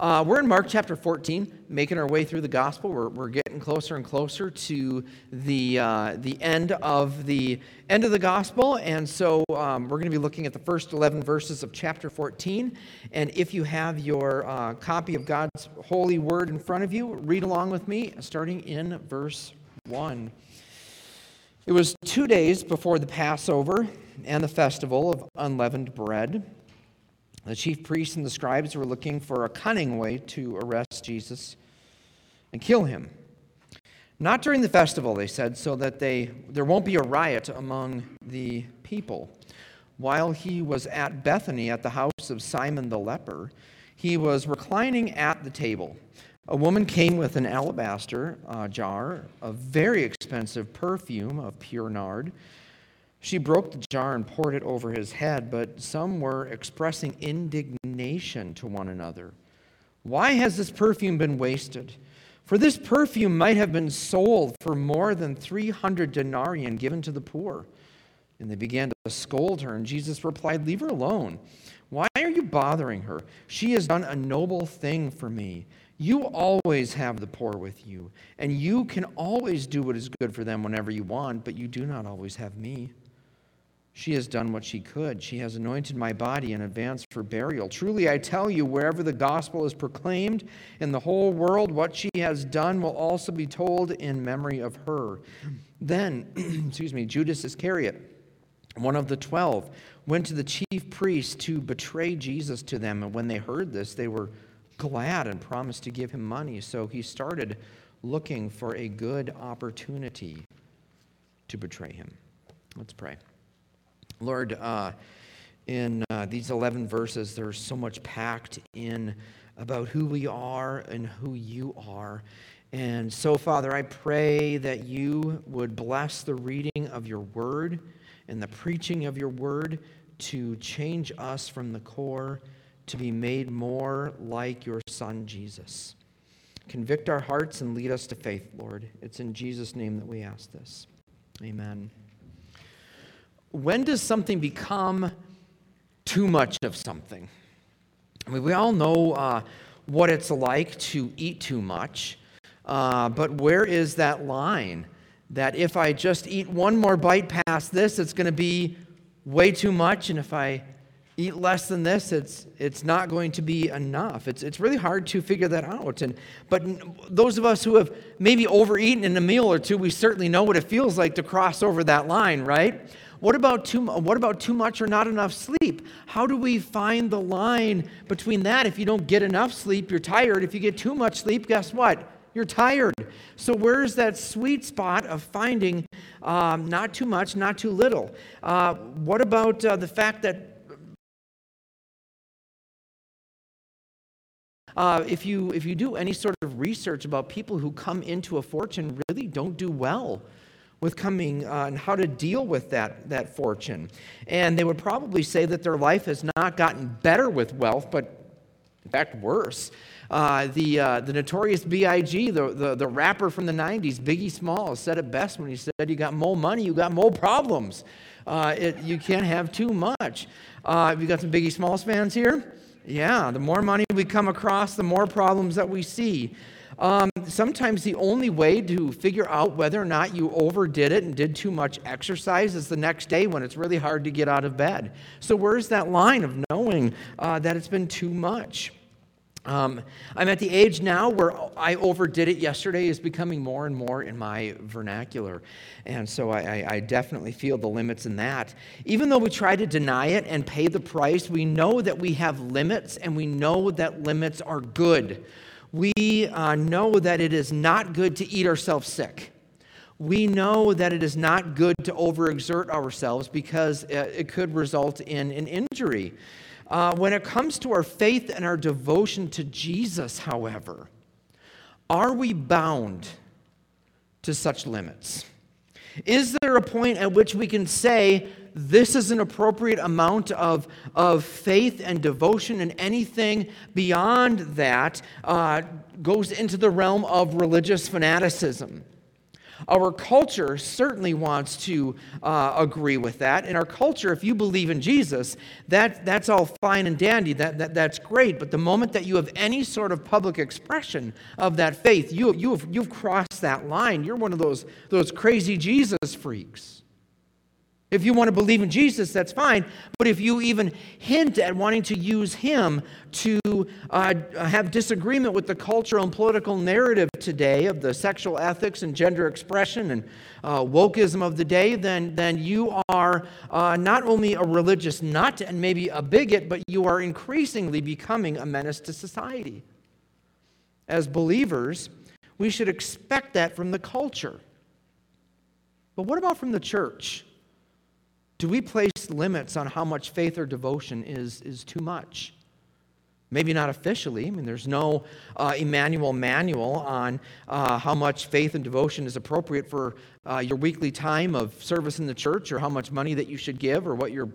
Uh, we're in Mark chapter 14, making our way through the gospel. We're, we're getting closer and closer to the, uh, the end of the end of the gospel. And so um, we're going to be looking at the first 11 verses of chapter 14. And if you have your uh, copy of God's holy word in front of you, read along with me, starting in verse 1. It was two days before the Passover and the festival of unleavened bread. The chief priests and the scribes were looking for a cunning way to arrest Jesus and kill him. Not during the festival, they said, so that they, there won't be a riot among the people. While he was at Bethany at the house of Simon the leper, he was reclining at the table. A woman came with an alabaster uh, jar of very expensive perfume of pure nard she broke the jar and poured it over his head, but some were expressing indignation to one another. Why has this perfume been wasted? For this perfume might have been sold for more than 300 denarii and given to the poor. And they began to scold her, and Jesus replied, Leave her alone. Why are you bothering her? She has done a noble thing for me. You always have the poor with you, and you can always do what is good for them whenever you want, but you do not always have me. She has done what she could. She has anointed my body in advance for burial. Truly, I tell you, wherever the gospel is proclaimed in the whole world, what she has done will also be told in memory of her. Then, excuse me, Judas Iscariot, one of the twelve, went to the chief priests to betray Jesus to them. And when they heard this, they were glad and promised to give him money. So he started looking for a good opportunity to betray him. Let's pray. Lord, uh, in uh, these 11 verses, there's so much packed in about who we are and who you are. And so, Father, I pray that you would bless the reading of your word and the preaching of your word to change us from the core to be made more like your Son, Jesus. Convict our hearts and lead us to faith, Lord. It's in Jesus' name that we ask this. Amen when does something become too much of something? I mean, we all know uh, what it's like to eat too much, uh, but where is that line? That if I just eat one more bite past this, it's going to be way too much, and if I eat less than this, it's, it's not going to be enough. It's, it's really hard to figure that out. And, but those of us who have maybe overeaten in a meal or two, we certainly know what it feels like to cross over that line, right? What about too, what about too much or not enough sleep? How do we find the line between that? If you don't get enough sleep, you're tired. If you get too much sleep, guess what? You're tired. So, where's that sweet spot of finding um, not too much, not too little? Uh, what about uh, the fact that Uh, if, you, if you do any sort of research about people who come into a fortune really don't do well with coming uh, and how to deal with that, that fortune. And they would probably say that their life has not gotten better with wealth, but in fact, worse. Uh, the, uh, the notorious B.I.G., the, the, the rapper from the 90s, Biggie Smalls, said it best when he said, You got more money, you got more problems. Uh, it, you can't have too much. Uh, have you got some Biggie Smalls fans here? Yeah, the more money we come across, the more problems that we see. Um, sometimes the only way to figure out whether or not you overdid it and did too much exercise is the next day when it's really hard to get out of bed. So, where's that line of knowing uh, that it's been too much? Um, I'm at the age now where I overdid it yesterday is becoming more and more in my vernacular. And so I, I, definitely feel the limits in that. Even though we try to deny it and pay the price, we know that we have limits and we know that limits are good we uh, know that it is not good to eat ourselves sick. We know that it is not good to overexert ourselves because uh, it could result in an injury. Uh, when it comes to our faith and our devotion to Jesus, however, are we bound to such limits? Is there a point at which we can say, this is an appropriate amount of, of faith and devotion, and anything beyond that uh, goes into the realm of religious fanaticism. Our culture certainly wants to uh, agree with that. In our culture, if you believe in Jesus, that, that's all fine and dandy. That, that, that's great. But the moment that you have any sort of public expression of that faith, you, you have, you've crossed that line. You're one of those, those crazy Jesus freaks. If you want to believe in Jesus, that's fine. But if you even hint at wanting to use him to uh, have disagreement with the cultural and political narrative today of the sexual ethics and gender expression and uh, wokeism of the day, then, then you are uh, not only a religious nut and maybe a bigot, but you are increasingly becoming a menace to society. As believers, we should expect that from the culture. But what about from the church? Do we place limits on how much faith or devotion is, is too much? Maybe not officially. I mean, there's no uh, Emmanuel manual on uh, how much faith and devotion is appropriate for uh, your weekly time of service in the church, or how much money that you should give, or what your,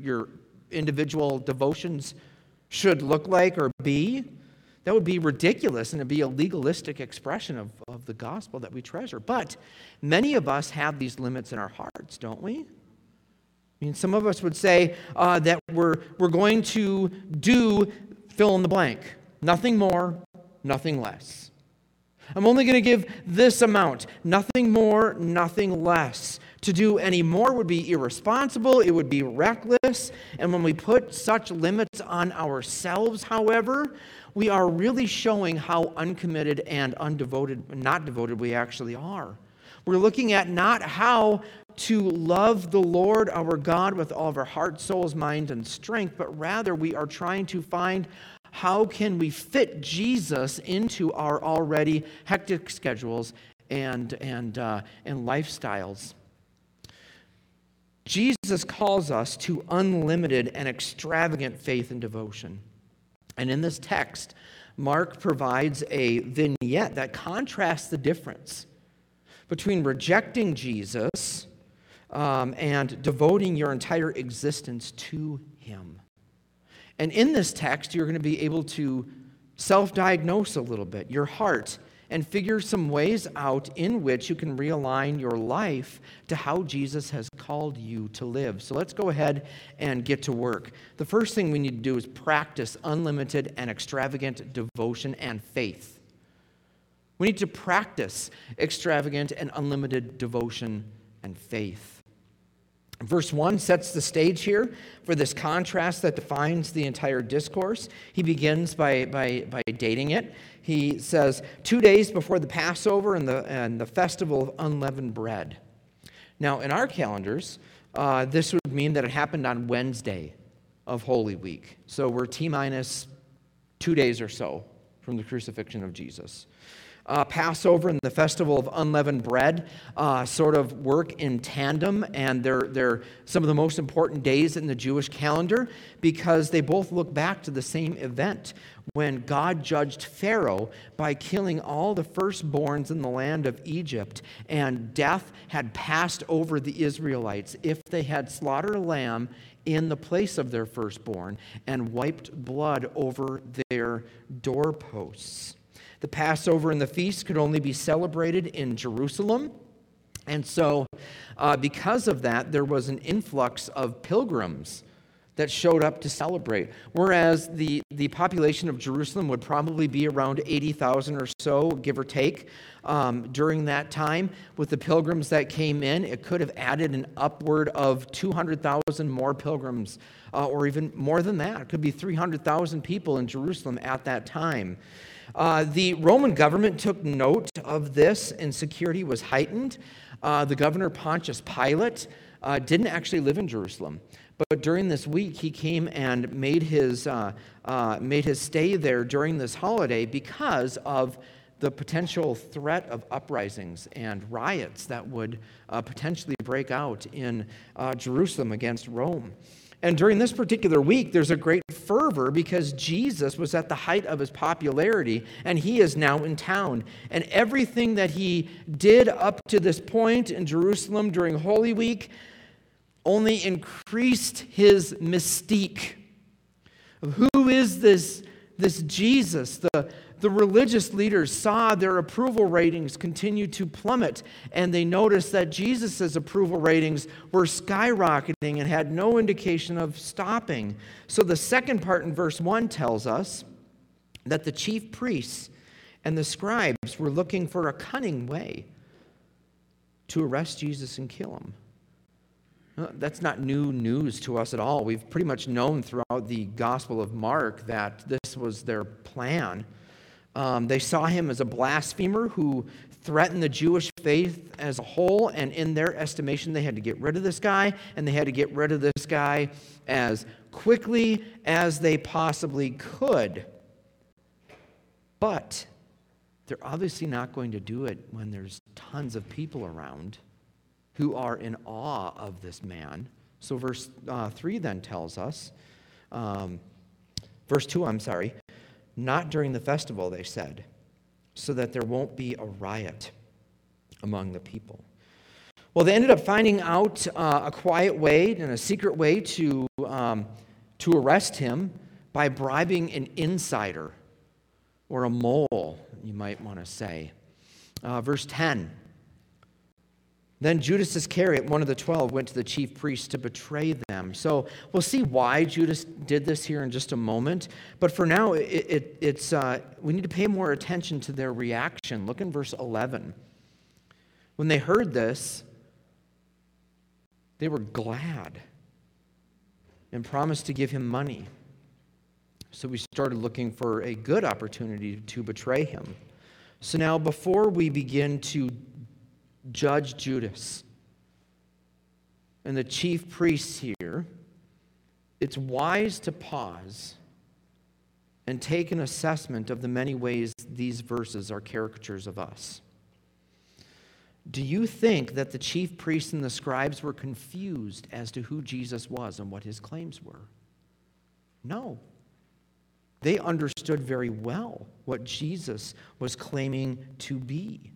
your individual devotions should look like or be. That would be ridiculous and it'd be a legalistic expression of, of the gospel that we treasure. But many of us have these limits in our hearts, don't we? I mean, some of us would say uh, that we're, we're going to do fill in the blank. Nothing more, nothing less. I'm only going to give this amount, nothing more, nothing less. To do any more would be irresponsible, it would be reckless. And when we put such limits on ourselves, however, we are really showing how uncommitted and undevoted, not devoted we actually are. We're looking at not how to love the Lord our God with all of our heart, souls, mind, and strength, but rather we are trying to find how can we fit Jesus into our already hectic schedules and, and, uh, and lifestyles. Jesus calls us to unlimited and extravagant faith and devotion. And in this text, Mark provides a vignette that contrasts the difference between rejecting Jesus um, and devoting your entire existence to Him. And in this text, you're going to be able to self diagnose a little bit your heart and figure some ways out in which you can realign your life to how Jesus has called you to live. So let's go ahead and get to work. The first thing we need to do is practice unlimited and extravagant devotion and faith. We need to practice extravagant and unlimited devotion and faith. Verse 1 sets the stage here for this contrast that defines the entire discourse. He begins by, by, by dating it. He says, Two days before the Passover and the, and the festival of unleavened bread. Now, in our calendars, uh, this would mean that it happened on Wednesday of Holy Week. So we're T minus two days or so from the crucifixion of Jesus uh, Passover and the Festival of Unleavened Bread uh, sort of work in tandem, and they're, they're some of the most important days in the Jewish calendar because they both look back to the same event when God judged Pharaoh by killing all the firstborns in the land of Egypt, and death had passed over the Israelites if they had slaughtered a lamb in the place of their firstborn and wiped blood over their doorposts. The Passover and the feast could only be celebrated in Jerusalem. And so, uh, because of that, there was an influx of pilgrims that showed up to celebrate. Whereas the, the population of Jerusalem would probably be around 80,000 or so, give or take, um, during that time. With the pilgrims that came in, it could have added an upward of 200,000 more pilgrims, uh, or even more than that. It could be 300,000 people in Jerusalem at that time. Uh, the Roman government took note of this, and security was heightened. Uh, the governor Pontius Pilate uh, didn't actually live in Jerusalem, but during this week he came and made his, uh, uh, made his stay there during this holiday because of the potential threat of uprisings and riots that would uh, potentially break out in Jerusalem against Rome. And during this particular week, there's a great fervor because Jesus was at the height of his popularity and he is now in town. And everything that he did up to this point in Jerusalem during Holy Week only increased his mystique. Who is this, this Jesus, the, the religious leaders saw their approval ratings continue to plummet, and they noticed that Jesus' approval ratings were skyrocketing and had no indication of stopping. So the second part in verse 1 tells us that the chief priests and the scribes were looking for a cunning way to arrest Jesus and kill him. That's not new news to us at all. We've pretty much known throughout the Gospel of Mark that this was their plan. Um, they saw him as a blasphemer who threatened the Jewish faith as a whole, and in their estimation, they had to get rid of this guy, and they had to get rid of this guy as quickly as they possibly could. But they're obviously not going to do it when there's tons of people around who are in awe of this man. So, verse uh, 3 then tells us, um, verse 2, I'm sorry, not during the festival, they said, so that there won't be a riot among the people. Well, they ended up finding out uh, a quiet way and a secret way to, um, to arrest him by bribing an insider or a mole, you might want to say. Uh, verse 10 Then Judas Iscariot, one of the twelve, went to the chief priests to betray them. So we'll see why Judas did this here in just a moment. But for now, it, it, it's, uh, we need to pay more attention to their reaction. Look in verse 11. When they heard this, they were glad and promised to give him money. So we started looking for a good opportunity to betray him. So now, before we begin to judge Judas and the chief priests here, it's wise to pause and take an assessment of the many ways these verses are caricatures of us. Do you think that the chief priests and the scribes were confused as to who Jesus was and what his claims were? No. They understood very well what Jesus was claiming to be.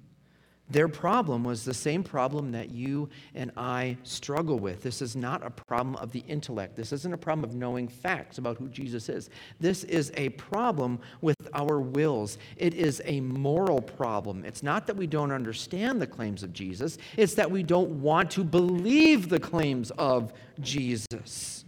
Their problem was the same problem that you and I struggle with. This is not a problem of the intellect. This isn't a problem of knowing facts about who Jesus is. This is a problem with our wills. It is a moral problem. It's not that we don't understand the claims of Jesus, it's that we don't want to believe the claims of Jesus.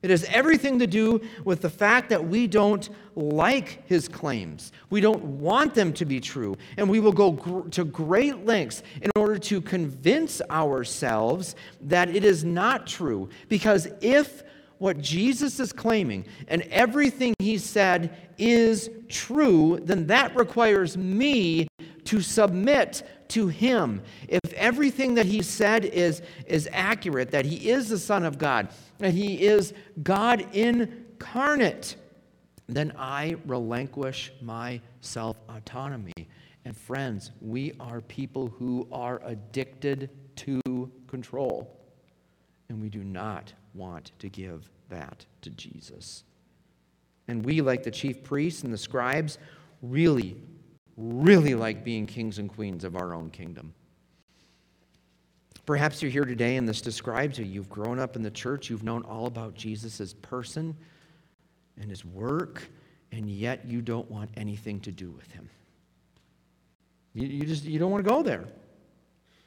It has everything to do with the fact that we don't like his claims. We don't want them to be true. And we will go gr- to great lengths in order to convince ourselves that it is not true. Because if what Jesus is claiming and everything he said is true, then that requires me to submit to him. If everything that he said is, is accurate, that he is the Son of God, that he is God incarnate, then I relinquish my self autonomy. And friends, we are people who are addicted to control. And we do not want to give that to Jesus. And we, like the chief priests and the scribes, really, really like being kings and queens of our own kingdom. Perhaps you're here today and this describes you. You've grown up in the church, you've known all about Jesus' person and his work, and yet you don't want anything to do with him. You, you just you don't want to go there.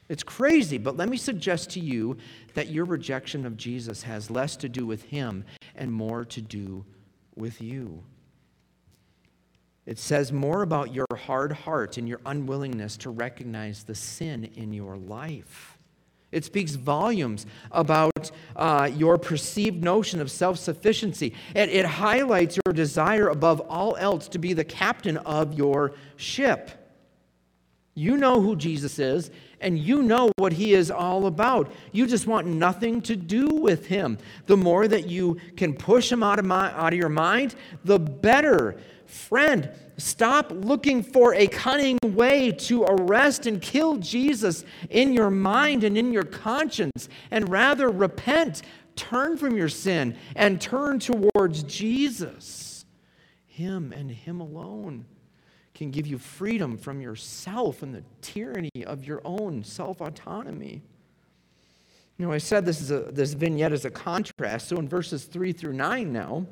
It's crazy, but let me suggest to you that your rejection of Jesus has less to do with him and more to do with you. It says more about your hard heart and your unwillingness to recognize the sin in your life. It speaks volumes about uh, your perceived notion of self sufficiency. It, it highlights your desire above all else to be the captain of your ship. You know who Jesus is, and you know what he is all about. You just want nothing to do with him. The more that you can push him out of, my, out of your mind, the better. Friend, stop looking for a cunning way to arrest and kill Jesus in your mind and in your conscience, and rather repent, turn from your sin, and turn towards Jesus. Him and Him alone can give you freedom from yourself and the tyranny of your own self autonomy. You know, I said this, is a, this vignette is a contrast. So in verses 3 through 9 now,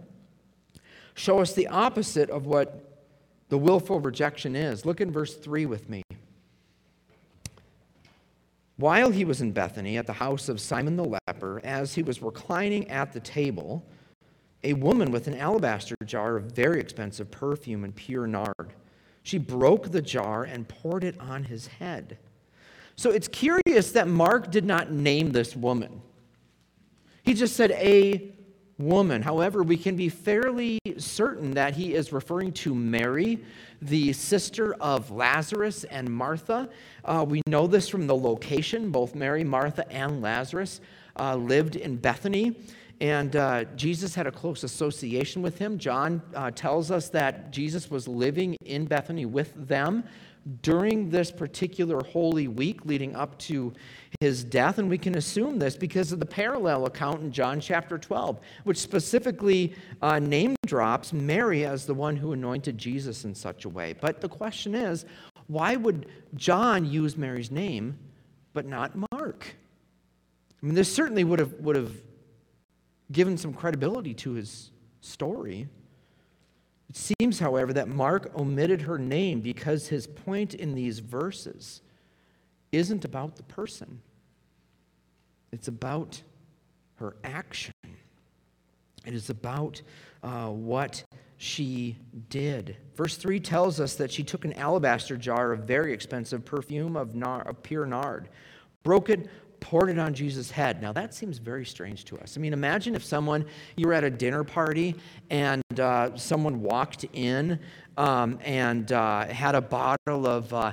show us the opposite of what the willful rejection is. Look in verse 3 with me. While he was in Bethany at the house of Simon the leper, as he was reclining at the table, a woman with an alabaster jar of very expensive perfume and pure nard. She broke the jar and poured it on his head. So it's curious that Mark did not name this woman. He just said a woman. However, we can be fairly certain that he is referring to Mary, the sister of Lazarus and Martha. Uh, we know this from the location. Both Mary, Martha, and Lazarus uh, lived in Bethany. And uh, Jesus had a close association with him. John uh, tells us that Jesus was living in Bethany with them during this particular holy week leading up to his death. And we can assume this because of the parallel account in John chapter 12, which specifically uh, name drops Mary as the one who anointed Jesus in such a way. But the question is, why would John use Mary's name but not Mark? I mean, this certainly would have, would have given some credibility to his story. It seems, however, that Mark omitted her name because his point in these verses isn't about the person, it's about her action. It is about uh, what she did. Verse 3 tells us that she took an alabaster jar of very expensive perfume of, nar- of pure nard, broke it poured it on Jesus' head. Now, that seems very strange to us. I mean, imagine if someone, you were at a dinner party and uh, someone walked in um, and uh, had a bottle of uh,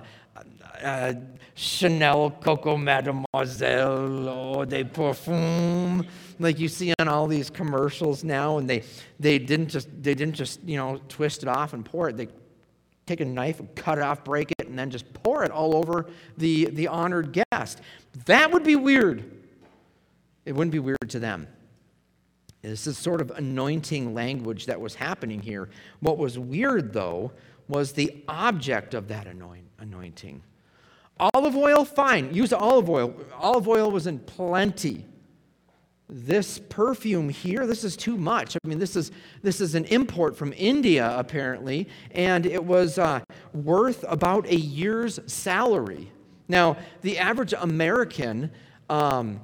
uh Chanel Coco Mademoiselle Eau de Parfum, like you see on all these commercials now, and they, they, didn't just, they didn't just, you know, twist it off and pour it. They take a knife and cut it off, break it, and then just pour it all over the, the honored guest. That would be weird. It wouldn't be weird to them. This is sort of anointing language that was happening here. What was weird, though, was the object of that anointing. Olive oil, fine. Use olive oil. Olive oil was in plenty this perfume here this is too much. I mean this is this is an import from india apparently and it was uh, worth about a year's salary. Now the average american um,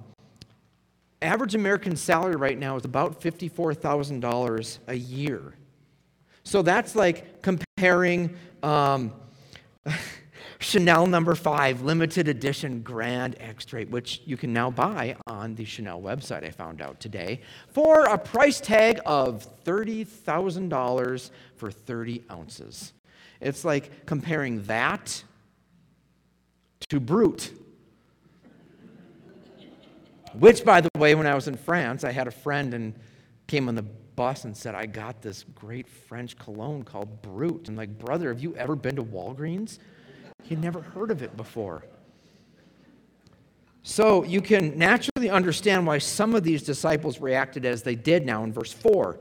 average american salary right now is about $54000 a year. So that's like comparing um, Chanel number five, limited edition grand extrait, which you can now buy on the Chanel website, I found out today, for a price tag of $30,000 for 30 ounces. It's like comparing that to Brut. Which, by the way, when I was in France, I had a friend and came on the bus and said, I got this great French cologne called Brut. I'm like, brother, have you ever been to Walgreens? He'd never heard of it before. So you can naturally understand why some of these disciples reacted as they did now in verse 4.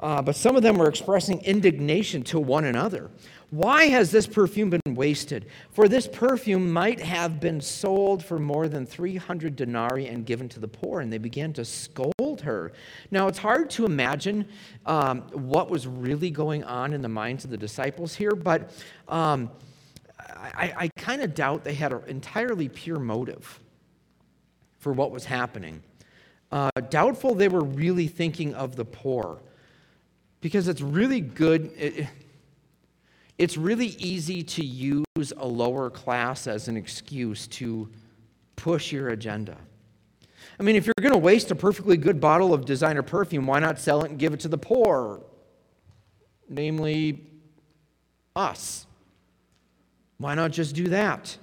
Uh, but some of them were expressing indignation to one another. Why has this perfume been wasted? For this perfume might have been sold for more than 300 denarii and given to the poor. And they began to scold her. Now, it's hard to imagine um, what was really going on in the minds of the disciples here, but. Um, I, I kind of doubt they had an entirely pure motive for what was happening. Uh, doubtful they were really thinking of the poor because it's really good. It, it's really easy to use a lower class as an excuse to push your agenda. I mean, if you're going to waste a perfectly good bottle of designer perfume, why not sell it and give it to the poor? Namely, us. Why not just do that?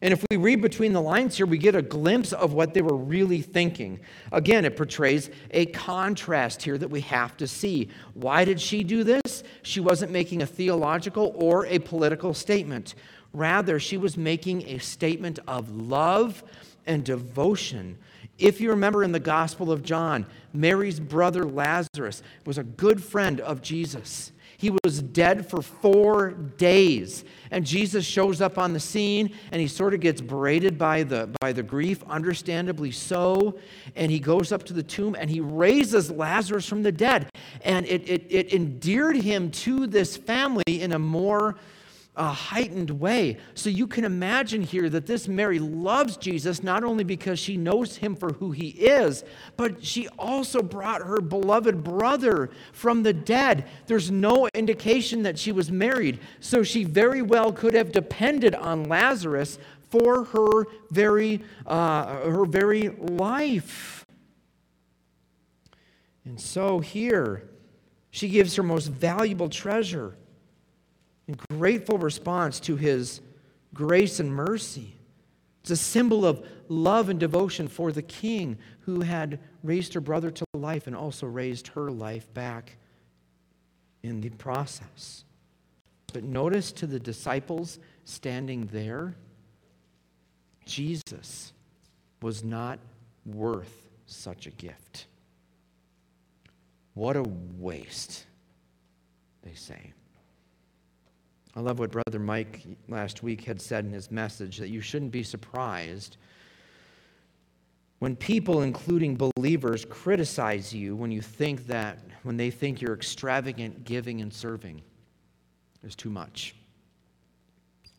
And if we read between the lines here, we get a glimpse of what they were really thinking. Again, it portrays a contrast here that we have to see. Why did she do this? She wasn't making a theological or a political statement. Rather, she was making a statement of love and devotion. If you remember in the Gospel of John, Mary's brother Lazarus was a good friend of Jesus. He was dead for four days. And Jesus shows up on the scene and he sort of gets berated by the, by the grief, understandably so. And he goes up to the tomb and he raises Lazarus from the dead. And it, it, it endeared him to this family in a more a heightened way. So you can imagine here that this Mary loves Jesus not only because she knows him for who he is, but she also brought her beloved brother from the dead. There's no indication that she was married, so she very well could have depended on Lazarus for her very, uh, her very life. And so here, she gives her most valuable treasure in grateful response to his grace and mercy. It's a symbol of love and devotion for the king who had raised her brother to life and also raised her life back in the process. But notice to the disciples standing there, Jesus was not worth such a gift. What a waste, they say. I love what Brother Mike last week had said in his message that you shouldn't be surprised when people, including believers, criticize you when you think that, when they think you're extravagant giving and serving. is too much.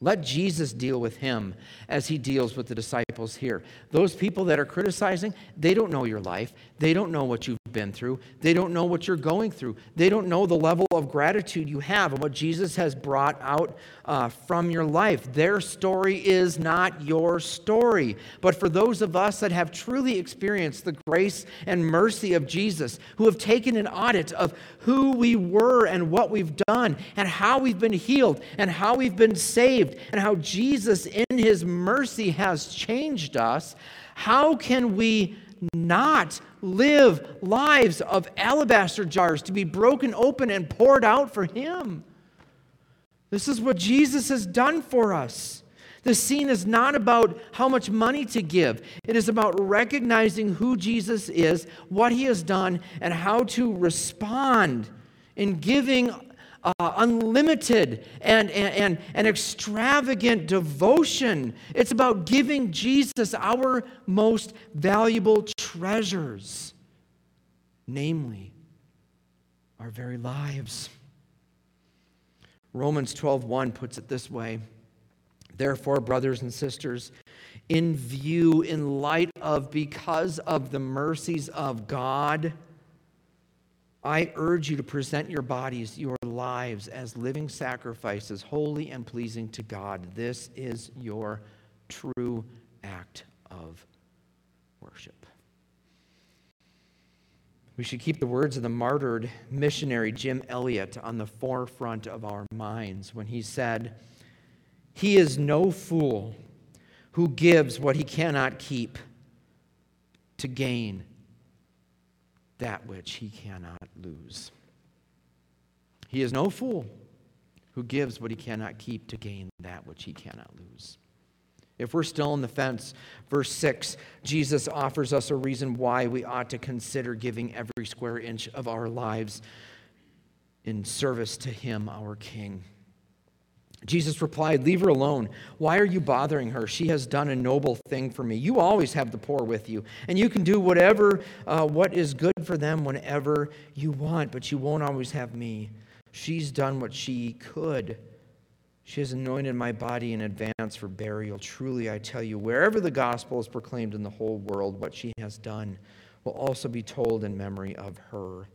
Let Jesus deal with him as he deals with the disciples here. Those people that are criticizing, they don't know your life. They don't know what you've been through. They don't know what you're going through. They don't know the level of gratitude you have and what Jesus has brought out uh, from your life. Their story is not your story. But for those of us that have truly experienced the grace and mercy of Jesus, who have taken an audit of who we were and what we've done, and how we've been healed, and how we've been saved, and how Jesus, in his mercy, has changed us, how can we not live lives of alabaster jars to be broken open and poured out for him? This is what Jesus has done for us. The scene is not about how much money to give. It is about recognizing who Jesus is, what he has done, and how to respond in giving uh, unlimited and, and, and, and extravagant devotion. It's about giving Jesus our most valuable treasures, namely our very lives. Romans 12:1 puts it this way. Therefore, brothers and sisters, in view, in light of, because of the mercies of God, I urge you to present your bodies, your lives, as living sacrifices, holy and pleasing to God. This is your true act of worship. We should keep the words of the martyred missionary Jim Elliot on the forefront of our minds when he said, He is no fool who gives what he cannot keep to gain that which he cannot lose. He is no fool who gives what he cannot keep to gain that which he cannot lose. If we're still on the fence, verse 6, Jesus offers us a reason why we ought to consider giving every square inch of our lives in service to Him, our King. Jesus replied, Leave her alone. Why are you bothering her? She has done a noble thing for me. You always have the poor with you, and you can do whatever, uh, what is good for them whenever you want, but you won't always have me. She's done what she could. She has anointed my body in advance for burial. Truly, I tell you, wherever the gospel is proclaimed in the whole world, what she has done will also be told in memory of her.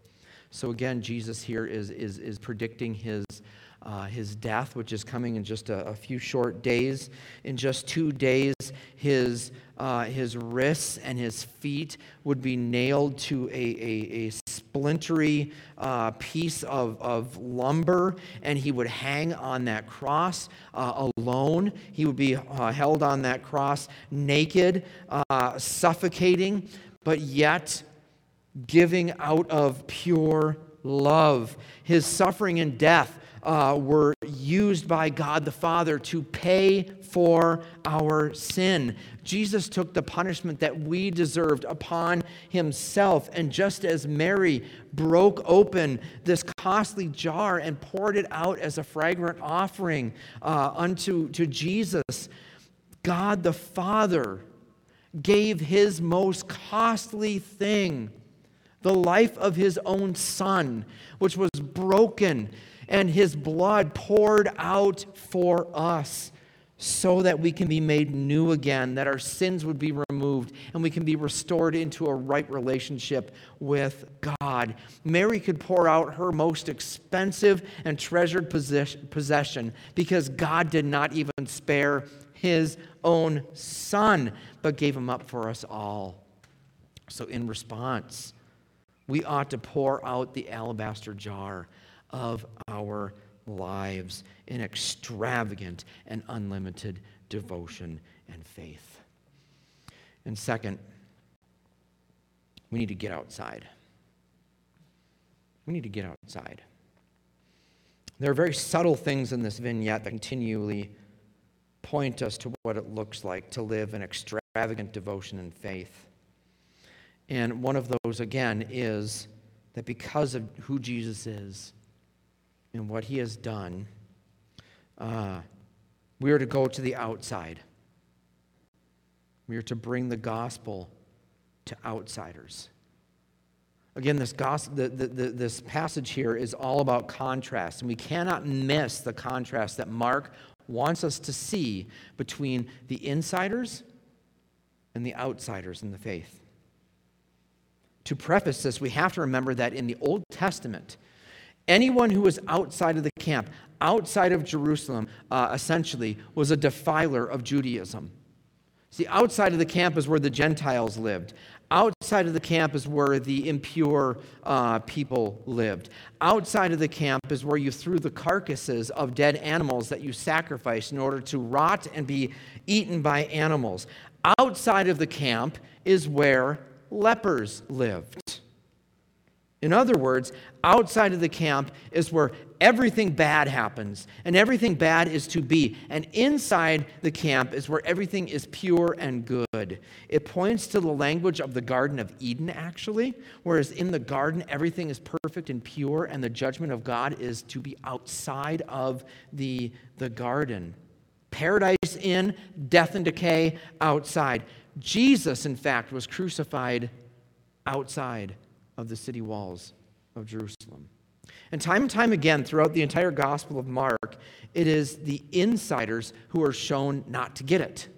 So, again, Jesus here is, is, is predicting his uh, his death, which is coming in just a, a, few short days. In just two days, his, uh, his wrists and his feet would be nailed to a, a, a splintery uh, piece of, of lumber, and he would hang on that cross uh, alone. He would be uh, held on that cross naked, uh, suffocating, but yet giving out of pure love. His suffering and death uh, were used by God the Father to pay for our sin. Jesus took the punishment that we deserved upon himself. And just as Mary broke open this costly jar and poured it out as a fragrant offering uh, unto to Jesus, God the Father gave his most costly thing, the life of his own Son, which was broken and his blood poured out for us so that we can be made new again, that our sins would be removed, and we can be restored into a right relationship with God. Mary could pour out her most expensive and treasured possession because God did not even spare his own son, but gave him up for us all. So, in response, we ought to pour out the alabaster jar of our lives in extravagant and unlimited devotion and faith. And second, we need to get outside. We need to get outside. There are very subtle things in this vignette that continually point us to what it looks like to live in extravagant devotion and faith. And one of those, again, is that because of who Jesus is, and what he has done, uh, we are to go to the outside. We are to bring the gospel to outsiders. Again, this, gospel, the, the, the, this passage here is all about contrast, and we cannot miss the contrast that Mark wants us to see between the insiders and the outsiders in the faith. To preface this, we have to remember that in the Old Testament, Anyone who was outside of the camp, outside of Jerusalem, uh, essentially, was a defiler of Judaism. See, outside of the camp is where the Gentiles lived. Outside of the camp is where the impure uh, people lived. Outside of the camp is where you threw the carcasses of dead animals that you sacrificed in order to rot and be eaten by animals. Outside of the camp is where lepers lived. In other words, outside of the camp is where everything bad happens, and everything bad is to be. And inside the camp is where everything is pure and good. It points to the language of the Garden of Eden, actually, whereas in the garden, everything is perfect and pure, and the judgment of God is to be outside of the, the garden. Paradise in, death and decay outside. Jesus, in fact, was crucified outside of the city walls of Jerusalem. And time and time again, throughout the entire Gospel of Mark, it is the insiders who are shown not to get it,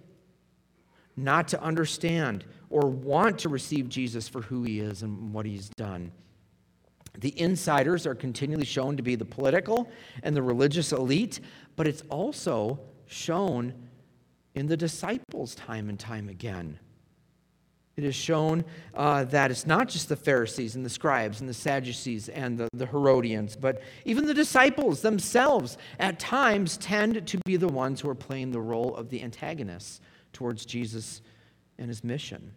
not to understand or want to receive Jesus for who he is and what he's done. The insiders are continually shown to be the political and the religious elite, but it's also shown in the disciples time and time again. It is shown uh, that it's not just the Pharisees and the scribes and the Sadducees and the, the Herodians, but even the disciples themselves at times tend to be the ones who are playing the role of the antagonists towards Jesus and his mission.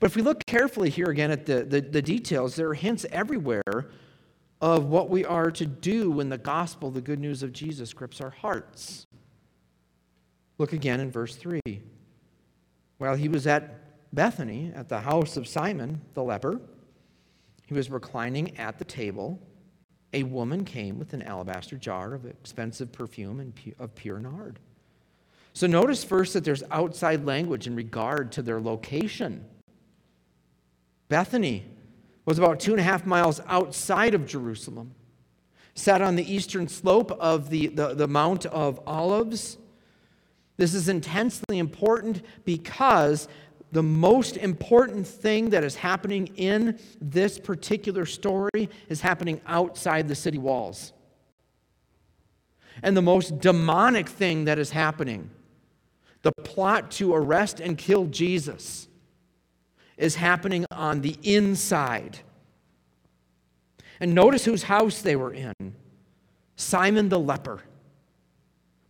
But if we look carefully here again at the, the, the details, there are hints everywhere of what we are to do when the gospel, the good news of Jesus, grips our hearts. Look again in verse 3. While he was at Bethany at the house of Simon the leper. He was reclining at the table. A woman came with an alabaster jar of expensive perfume and of pure nard. So notice first that there's outside language in regard to their location. Bethany was about two and a half miles outside of Jerusalem, sat on the eastern slope of the, the, the Mount of Olives. This is intensely important because the most important thing that is happening in this particular story is happening outside the city walls. And the most demonic thing that is happening, the plot to arrest and kill Jesus, is happening on the inside. And notice whose house they were in Simon the leper.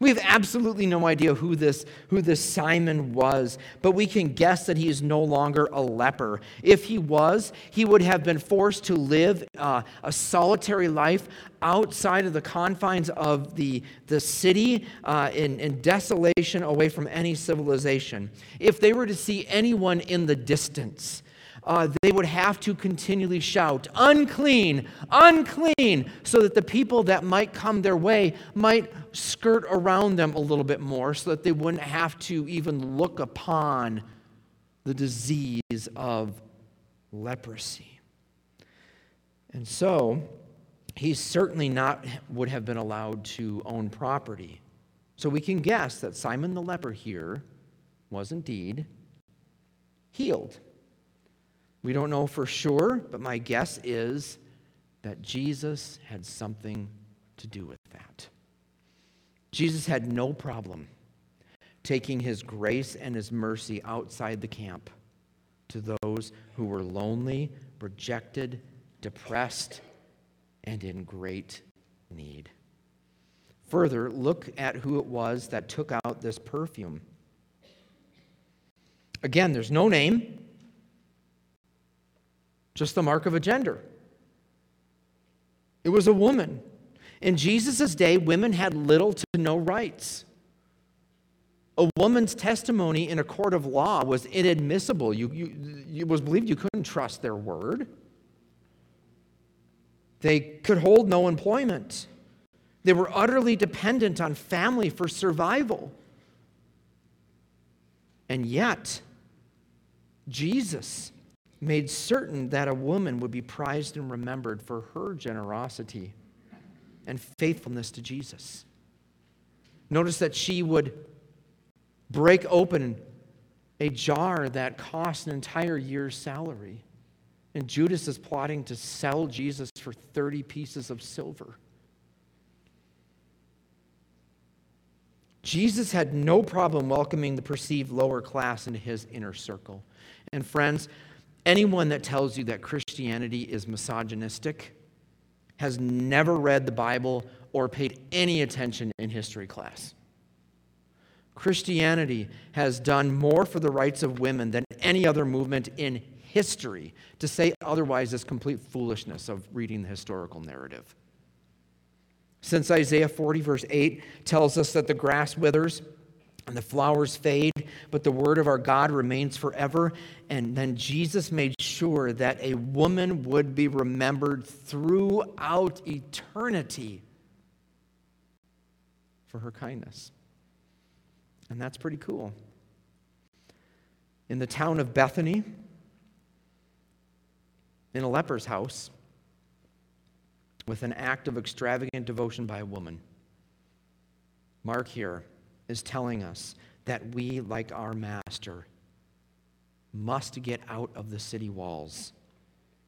We have absolutely no idea who this, who this Simon was, but we can guess that he is no longer a leper. If he was, he would have been forced to live uh, a solitary life outside of the confines of the, the city uh, in, in desolation away from any civilization. If they were to see anyone in the distance, uh, they would have to continually shout, unclean, unclean, so that the people that might come their way might skirt around them a little bit more so that they wouldn't have to even look upon the disease of leprosy. And so, he certainly not would have been allowed to own property. So we can guess that Simon the leper here was indeed healed. We don't know for sure, but my guess is that Jesus had something to do with that. Jesus had no problem taking his grace and his mercy outside the camp to those who were lonely, rejected, depressed, and in great need. Further, look at who it was that took out this perfume. Again, there's no name, just the mark of a gender. It was a woman. In Jesus' day, women had little to no rights. A woman's testimony in a court of law was inadmissible. You, you, it was believed you couldn't trust their word. They could hold no employment. They were utterly dependent on family for survival. And yet, Jesus made certain that a woman would be prized and remembered for her generosity and faithfulness to Jesus. Notice that she would break open a jar that cost an entire year's salary. And Judas is plotting to sell Jesus for 30 pieces of silver. Jesus had no problem welcoming the perceived lower class into his inner circle. And friends, anyone that tells you that Christianity is misogynistic has never read the Bible or paid any attention in history class. Christianity has done more for the rights of women than any other movement in history. To say otherwise is complete foolishness of reading the historical narrative. Since Isaiah 40, verse 8, tells us that the grass withers and the flowers fade, but the word of our God remains forever. And then Jesus made sure that a woman would be remembered throughout eternity for her kindness. And that's pretty cool. In the town of Bethany, in a leper's house, with an act of extravagant devotion by a woman. Mark here is telling us that we, like our master, must get out of the city walls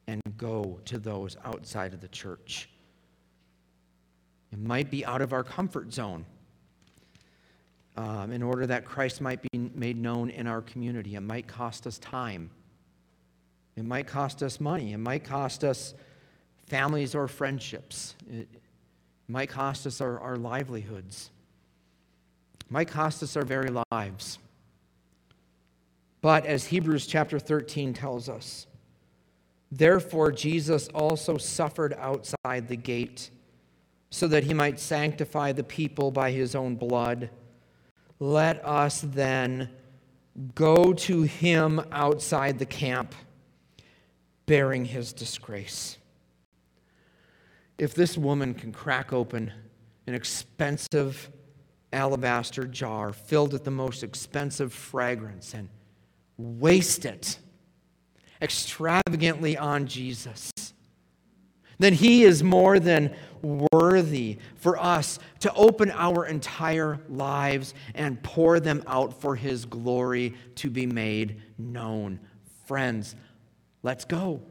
and go to those outside of the church. It might be out of our comfort zone um, in order that Christ might be made known in our community. It might cost us time, it might cost us money, it might cost us families or friendships, it might cost us our, our livelihoods might cost us our very lives. But as Hebrews chapter 13 tells us, therefore Jesus also suffered outside the gate so that he might sanctify the people by his own blood. Let us then go to him outside the camp, bearing his disgrace. If this woman can crack open an expensive alabaster jar filled with the most expensive fragrance and waste it extravagantly on Jesus, then He is more than worthy for us to open our entire lives and pour them out for His glory to be made known. Friends, let's go.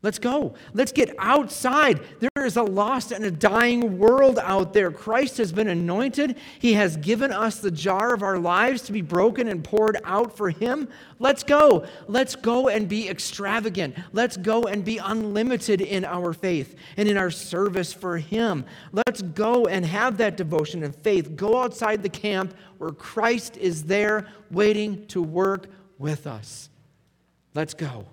Let's go. Let's get outside. There is a lost and a dying world out there. Christ has been anointed. He has given us the jar of our lives to be broken and poured out for Him. Let's go. Let's go and be extravagant. Let's go and be unlimited in our faith and in our service for Him. Let's go and have that devotion and faith. Go outside the camp where Christ is there waiting to work with us. Let's go.